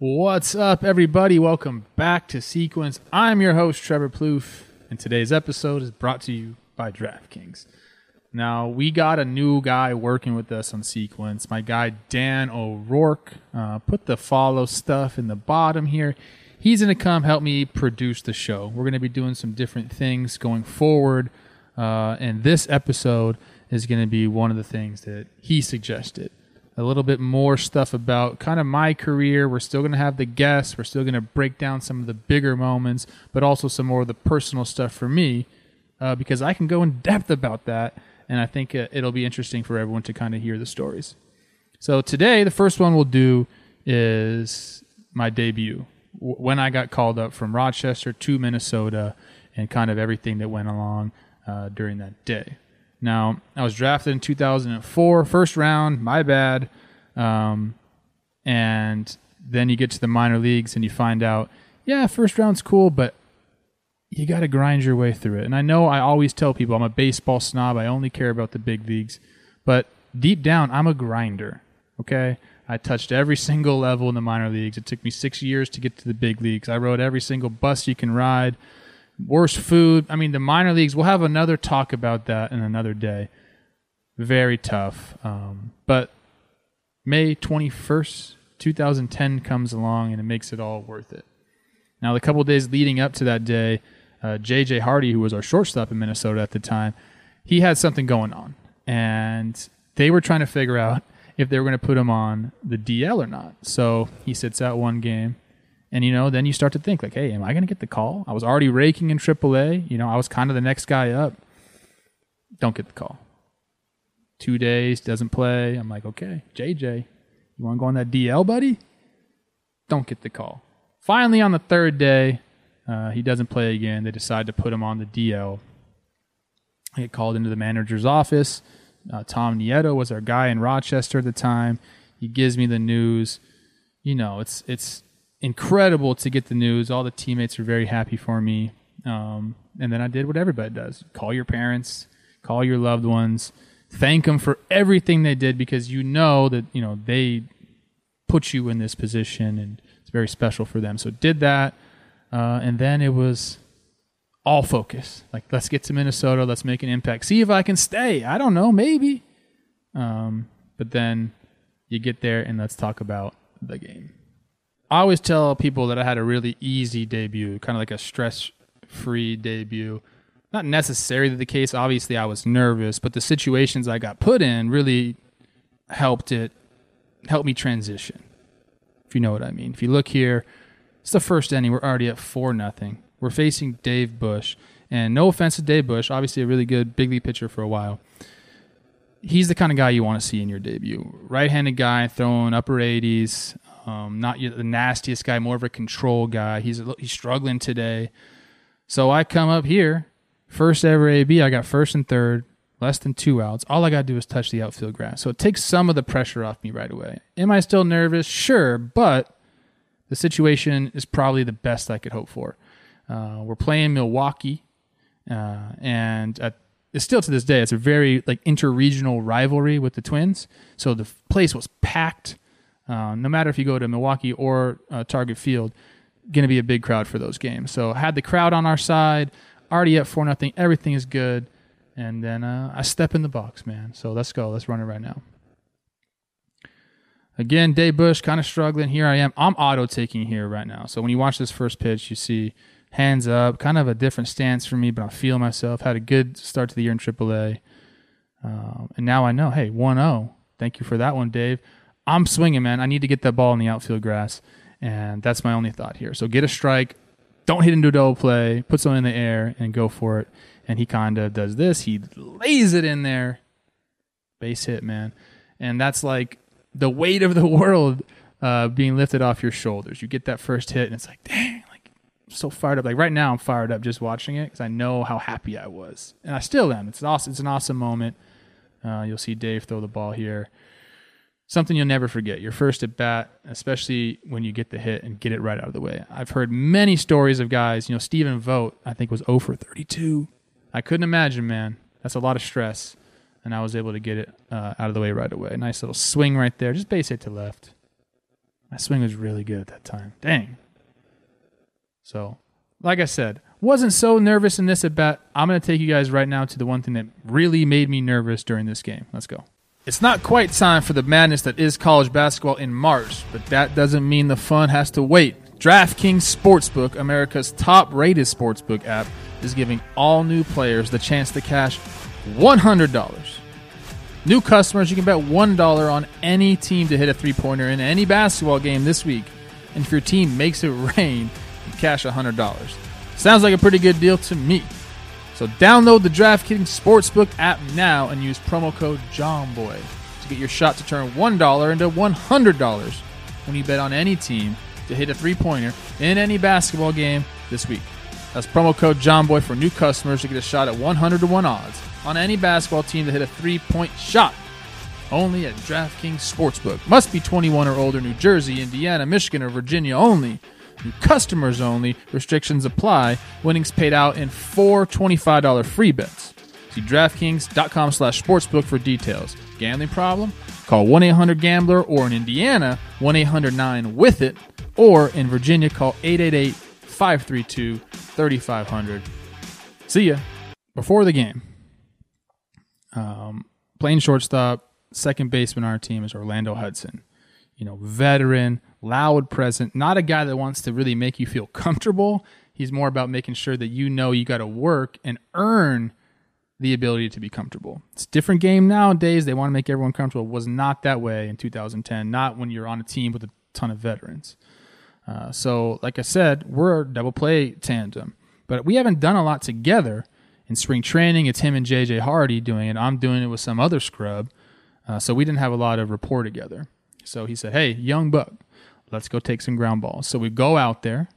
What's up, everybody? Welcome back to Sequence. I'm your host, Trevor Plouffe, and today's episode is brought to you by DraftKings. Now, we got a new guy working with us on Sequence. My guy, Dan O'Rourke. Uh, put the follow stuff in the bottom here. He's going to come help me produce the show. We're going to be doing some different things going forward, uh, and this episode is going to be one of the things that he suggested a little bit more stuff about kind of my career. We're still going to have the guests. We're still going to break down some of the bigger moments, but also some more of the personal stuff for me uh, because I can go in depth about that. And I think uh, it'll be interesting for everyone to kind of hear the stories. So today, the first one we'll do is my debut when I got called up from Rochester to Minnesota and kind of everything that went along uh, during that day. Now, I was drafted in 2004, first round, my bad. Um, and then you get to the minor leagues and you find out, yeah, first round's cool, but you got to grind your way through it. And I know I always tell people I'm a baseball snob, I only care about the big leagues, but deep down, I'm a grinder, okay? I touched every single level in the minor leagues. It took me six years to get to the big leagues. I rode every single bus you can ride worse food. I mean, the minor leagues. We'll have another talk about that in another day. Very tough. Um, but May twenty first, two thousand ten comes along, and it makes it all worth it. Now, the couple days leading up to that day, uh, J.J. Hardy, who was our shortstop in Minnesota at the time, he had something going on, and they were trying to figure out if they were going to put him on the DL or not. So he sits out one game and you know, then you start to think like, hey, am I going to get the call? I was already raking in AAA. You know, I was kind of the next guy up. Don't get the call. Two days doesn't play. I'm like, okay, JJ, you want to go on that DL, buddy? Don't get the call. Finally, on the third day, uh, he doesn't play again. They decide to put him on the DL. I get called into the manager's office. Uh, Tom Nieto was our guy in Rochester at the time. He gives me the news. You know, it's it's incredible to get the news. All the teammates were very happy for me. Um, and then I did what everybody does call your parents, call your loved ones, thank them for everything they did because you know that, you know, they put you in this position and it's very special for them. So did that. Uh, and then it was all focus. Like, let's get to Minnesota. Let's make an impact. See if I can stay. I don't know. Maybe. Um, but then you get there and let's talk about the game. I always tell people that I had a really easy debut, kind of like a stress free debut. Not necessarily the case. Obviously, I was nervous, but the situations I got put in really helped it, help me transition. If you know what I mean. If you look here, it's the first inning. We're already at four nothing. We're facing Dave Bush, and no offense to Dave Bush, obviously a really good big league pitcher for a while. He's the kind of guy you want to see in your debut. Right-handed guy throwing upper 80s, um, not the nastiest guy, more of a control guy. He's he's struggling today. So I come up here, first ever AB. I got first and third, less than two outs. All I got to do is touch the outfield grass. So it takes some of the pressure off me right away. Am I still nervous? Sure, but the situation is probably the best I could hope for. Uh, we're playing Milwaukee, uh, and at, it's still to this day, it's a very like interregional rivalry with the Twins. So the place was packed. Uh, no matter if you go to Milwaukee or uh, Target Field, going to be a big crowd for those games. So had the crowd on our side, already at four nothing, everything is good, and then uh, I step in the box, man. So let's go, let's run it right now. Again, Dave Bush kind of struggling. Here I am. I'm auto taking here right now. So when you watch this first pitch, you see hands up, kind of a different stance for me, but I feel myself. Had a good start to the year in AAA. Um, and now I know, hey, 1 0. Thank you for that one, Dave. I'm swinging, man. I need to get that ball in the outfield grass, and that's my only thought here. So get a strike, don't hit into a double play, put something in the air, and go for it. And he kind of does this. He lays it in there, base hit, man. And that's like the weight of the world uh, being lifted off your shoulders. You get that first hit, and it's like, dang, like so fired up. Like right now, I'm fired up just watching it because I know how happy I was, and I still am. It's an awesome. It's an awesome moment. Uh, you'll see Dave throw the ball here. Something you'll never forget. Your first at bat, especially when you get the hit and get it right out of the way. I've heard many stories of guys. You know, Stephen Vogt, I think was 0 for 32. I couldn't imagine, man. That's a lot of stress, and I was able to get it uh, out of the way right away. Nice little swing right there, just base hit to left. My swing was really good at that time. Dang. So, like I said, wasn't so nervous in this at bat. I'm going to take you guys right now to the one thing that really made me nervous during this game. Let's go. It's not quite time for the madness that is college basketball in March, but that doesn't mean the fun has to wait. DraftKings Sportsbook, America's top rated sportsbook app, is giving all new players the chance to cash $100. New customers, you can bet $1 on any team to hit a three pointer in any basketball game this week. And if your team makes it rain, you cash $100. Sounds like a pretty good deal to me. So download the DraftKings Sportsbook app now and use promo code JOHNBOY to get your shot to turn $1 into $100 when you bet on any team to hit a three pointer in any basketball game this week. That's promo code JOHNBOY for new customers to get a shot at 100 to 1 odds on any basketball team to hit a three point shot. Only at DraftKings Sportsbook. Must be 21 or older, New Jersey, Indiana, Michigan, or Virginia only. Customers only. Restrictions apply. Winnings paid out in four $25 free bets. See DraftKings.com slash sportsbook for details. Gambling problem? Call 1-800-GAMBLER or in Indiana, 1-800-9-WITH-IT or in Virginia, call 888-532-3500. See ya. Before the game, um, playing shortstop, second baseman on our team is Orlando Hudson. You know, veteran, loud present, not a guy that wants to really make you feel comfortable. He's more about making sure that you know you got to work and earn the ability to be comfortable. It's a different game nowadays. They want to make everyone comfortable. It was not that way in 2010, not when you're on a team with a ton of veterans. Uh, so, like I said, we're a double play tandem, but we haven't done a lot together in spring training. It's him and JJ Hardy doing it. I'm doing it with some other scrub. Uh, so we didn't have a lot of rapport together. So he said, Hey, young buck, let's go take some ground balls. So we go out there,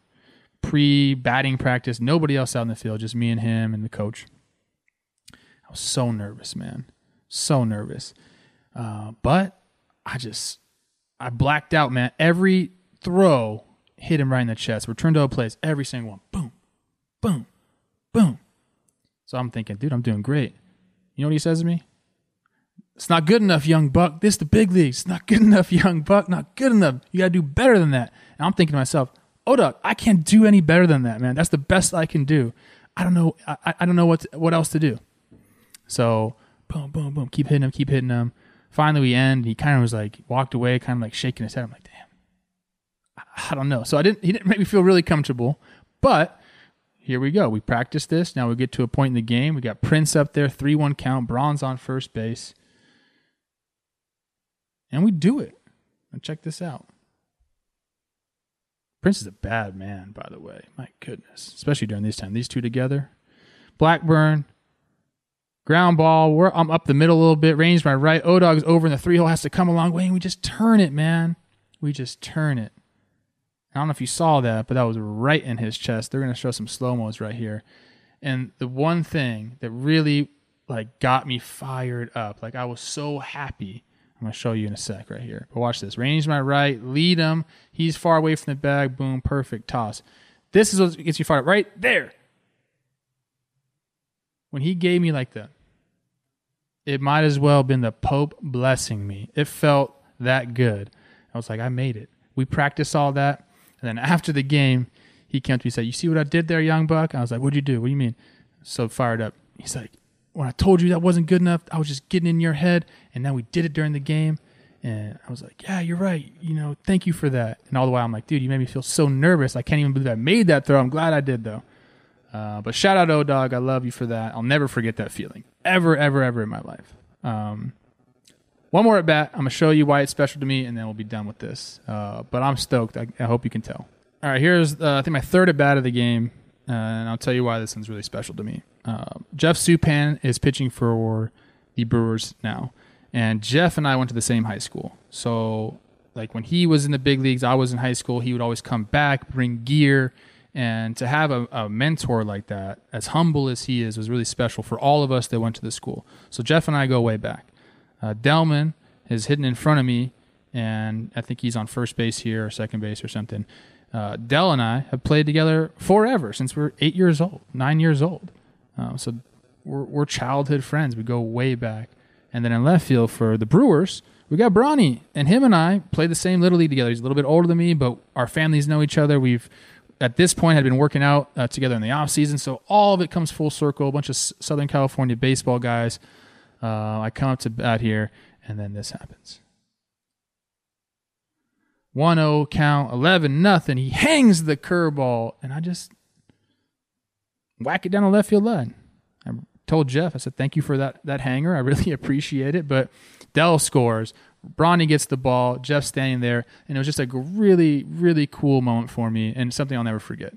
pre batting practice, nobody else out in the field, just me and him and the coach. I was so nervous, man. So nervous. Uh, but I just, I blacked out, man. Every throw hit him right in the chest. Return to a place, every single one. Boom, boom, boom. So I'm thinking, dude, I'm doing great. You know what he says to me? It's not good enough, young buck. This the big leagues. It's not good enough, young buck. Not good enough. You gotta do better than that. And I'm thinking to myself, oh, Doug, I can't do any better than that, man. That's the best I can do. I don't know. I, I don't know what to, what else to do. So boom, boom, boom. Keep hitting him. Keep hitting him. Finally, we end. He kind of was like walked away, kind of like shaking his head. I'm like, damn. I, I don't know. So I didn't. He didn't make me feel really comfortable, but here we go. We practice this. Now we get to a point in the game. We got Prince up there, 3 1 count, Braun's on first base. And we do it. Now check this out. Prince is a bad man, by the way. My goodness. Especially during this time. These two together. Blackburn, ground ball. We're, I'm up the middle a little bit. Range my right. O Dog's over in the three hole. Has to come a long way. And we just turn it, man. We just turn it. I don't know if you saw that, but that was right in his chest. They're going to show some slow mos right here. And the one thing that really like got me fired up, like I was so happy. I'm going to show you in a sec right here. But watch this. Range my right, lead him. He's far away from the bag. Boom, perfect toss. This is what gets you fired right there. When he gave me like that, it might as well have been the Pope blessing me. It felt that good. I was like, I made it. We practiced all that. And then after the game, he came to me and said, You see what I did there, young buck? I was like, What'd you do? What do you mean? So fired up. He's like, When I told you that wasn't good enough, I was just getting in your head. And now we did it during the game. And I was like, Yeah, you're right. You know, thank you for that. And all the while, I'm like, Dude, you made me feel so nervous. I can't even believe I made that throw. I'm glad I did, though. Uh, but shout out, O Dog. I love you for that. I'll never forget that feeling. Ever, ever, ever in my life. Um, one more at bat. I'm gonna show you why it's special to me, and then we'll be done with this. Uh, but I'm stoked. I, I, hope you can tell. All right, here's uh, I think my third at bat of the game, uh, and I'll tell you why this one's really special to me. Uh, Jeff Suppan is pitching for the Brewers now, and Jeff and I went to the same high school. So like when he was in the big leagues, I was in high school. He would always come back, bring gear, and to have a, a mentor like that, as humble as he is, was really special for all of us that went to the school. So Jeff and I go way back. Uh, Delmon is hidden in front of me, and I think he's on first base here or second base or something. Uh, Dell and I have played together forever since we are eight years old, nine years old. Um, so we're, we're childhood friends. We go way back. And then in left field for the Brewers, we got Bronny, and him and I played the same little league together. He's a little bit older than me, but our families know each other. We've at this point had been working out uh, together in the off season, so all of it comes full circle. A bunch of S- Southern California baseball guys. Uh, I come up to bat here, and then this happens. 1-0 count, 11 nothing. He hangs the curveball, and I just whack it down the left field line. I told Jeff, I said, thank you for that, that hanger. I really appreciate it. But Dell scores. Bronny gets the ball. Jeff standing there. And it was just a really, really cool moment for me and something I'll never forget.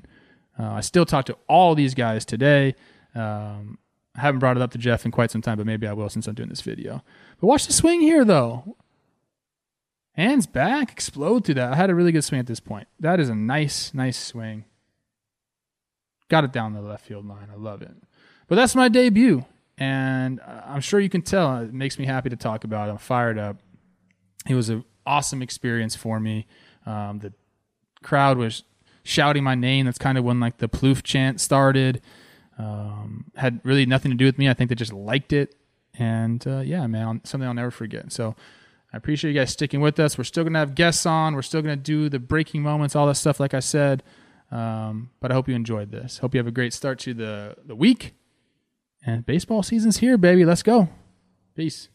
Uh, I still talk to all these guys today. Um, I haven't brought it up to Jeff in quite some time, but maybe I will since I'm doing this video. But watch the swing here, though. Hands back, explode through that. I had a really good swing at this point. That is a nice, nice swing. Got it down the left field line. I love it. But that's my debut. And I'm sure you can tell it makes me happy to talk about it. I'm fired up. It was an awesome experience for me. Um, the crowd was shouting my name. That's kind of when like the Plouffe chant started. Um, had really nothing to do with me. I think they just liked it. And uh, yeah, man, something I'll never forget. So I appreciate you guys sticking with us. We're still going to have guests on. We're still going to do the breaking moments, all that stuff, like I said. Um, but I hope you enjoyed this. Hope you have a great start to the, the week. And baseball season's here, baby. Let's go. Peace.